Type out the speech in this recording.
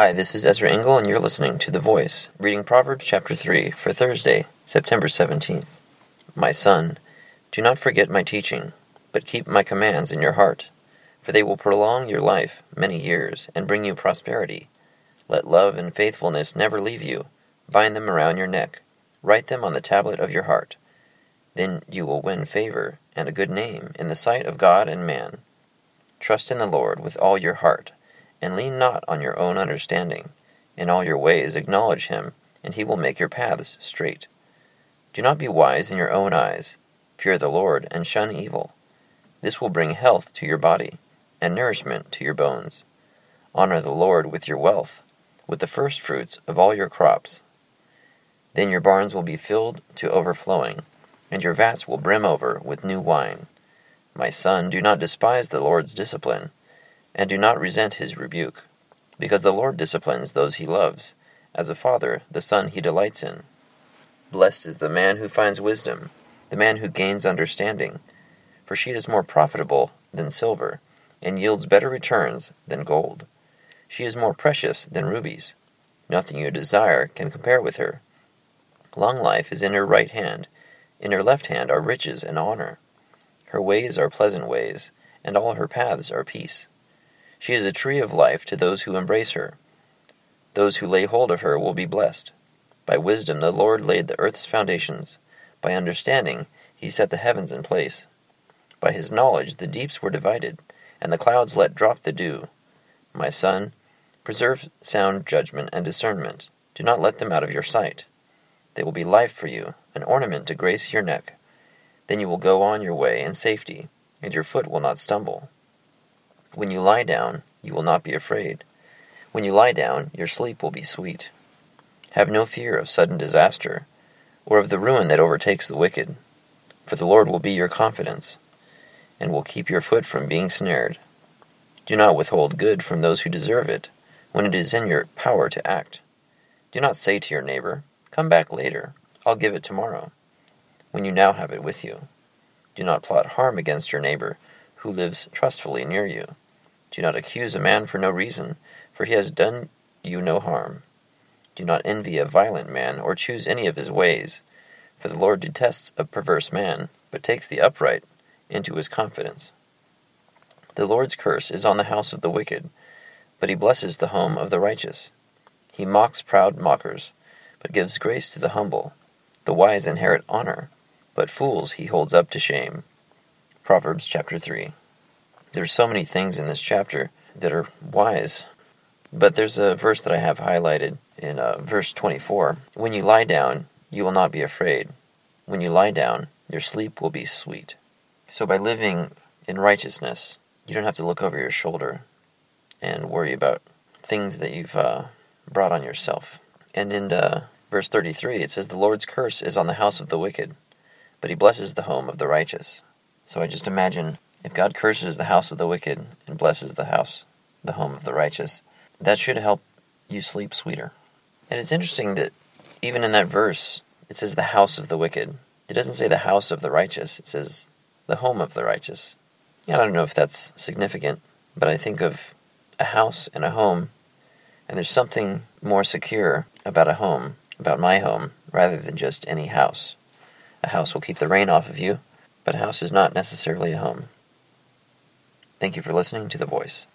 Hi, this is Ezra Engel, and you're listening to The Voice, reading Proverbs chapter 3 for Thursday, September 17th. My son, do not forget my teaching, but keep my commands in your heart, for they will prolong your life many years and bring you prosperity. Let love and faithfulness never leave you. Bind them around your neck. Write them on the tablet of your heart. Then you will win favor and a good name in the sight of God and man. Trust in the Lord with all your heart, and lean not on your own understanding. In all your ways acknowledge him, and he will make your paths straight. Do not be wise in your own eyes. Fear the Lord, and shun evil. This will bring health to your body, and nourishment to your bones. Honor the Lord with your wealth, with the first fruits of all your crops. Then your barns will be filled to overflowing, and your vats will brim over with new wine. My son, do not despise the Lord's discipline, and do not resent his rebuke, because the Lord disciplines those he loves, as a father the son he delights in. Blessed is the man who finds wisdom, the man who gains understanding, for she is more profitable than silver, and yields better returns than gold. She is more precious than rubies. Nothing you desire can compare with her. Long life is in her right hand, in her left hand are riches and honor. Her ways are pleasant ways, and all her paths are peace. She is a tree of life to those who embrace her. Those who lay hold of her will be blessed. By wisdom the Lord laid the earth's foundations. By understanding he set the heavens in place. By his knowledge the deeps were divided, and the clouds let drop the dew. My son, preserve sound judgment and discernment. Do not let them out of your sight. They will be life for you, an ornament to grace your neck. Then you will go on your way in safety, and your foot will not stumble. When you lie down, you will not be afraid. When you lie down, your sleep will be sweet. Have no fear of sudden disaster, or of the ruin that overtakes the wicked, for the Lord will be your confidence, and will keep your foot from being snared. Do not withhold good from those who deserve it, when it is in your power to act. Do not say to your neighbor, Come back later, I'll give it tomorrow when you now have it with you. Do not plot harm against your neighbor who lives trustfully near you. Do not accuse a man for no reason, for he has done you no harm. Do not envy a violent man or choose any of his ways, for the Lord detests a perverse man, but takes the upright into his confidence. The Lord's curse is on the house of the wicked, but he blesses the home of the righteous. He mocks proud mockers, but gives grace to the humble. The wise inherit honor but fools he holds up to shame. Proverbs chapter 3. There's so many things in this chapter that are wise, but there's a verse that I have highlighted in uh, verse 24. When you lie down, you will not be afraid. When you lie down, your sleep will be sweet. So by living in righteousness, you don't have to look over your shoulder and worry about things that you've uh, brought on yourself. And in uh, verse 33, it says, The Lord's curse is on the house of the wicked, but he blesses the home of the righteous. So I just imagine if God curses the house of the wicked and blesses the house, the home of the righteous, that should help you sleep sweeter. And it's interesting that even in that verse, it says the house of the wicked. It doesn't say the house of the righteous, it says the home of the righteous. I don't know if that's significant, but I think of a house and a home, and there's something more secure about a home, about my home, rather than just any house. A house will keep the rain off of you, but a house is not necessarily a home. Thank you for listening to The Voice.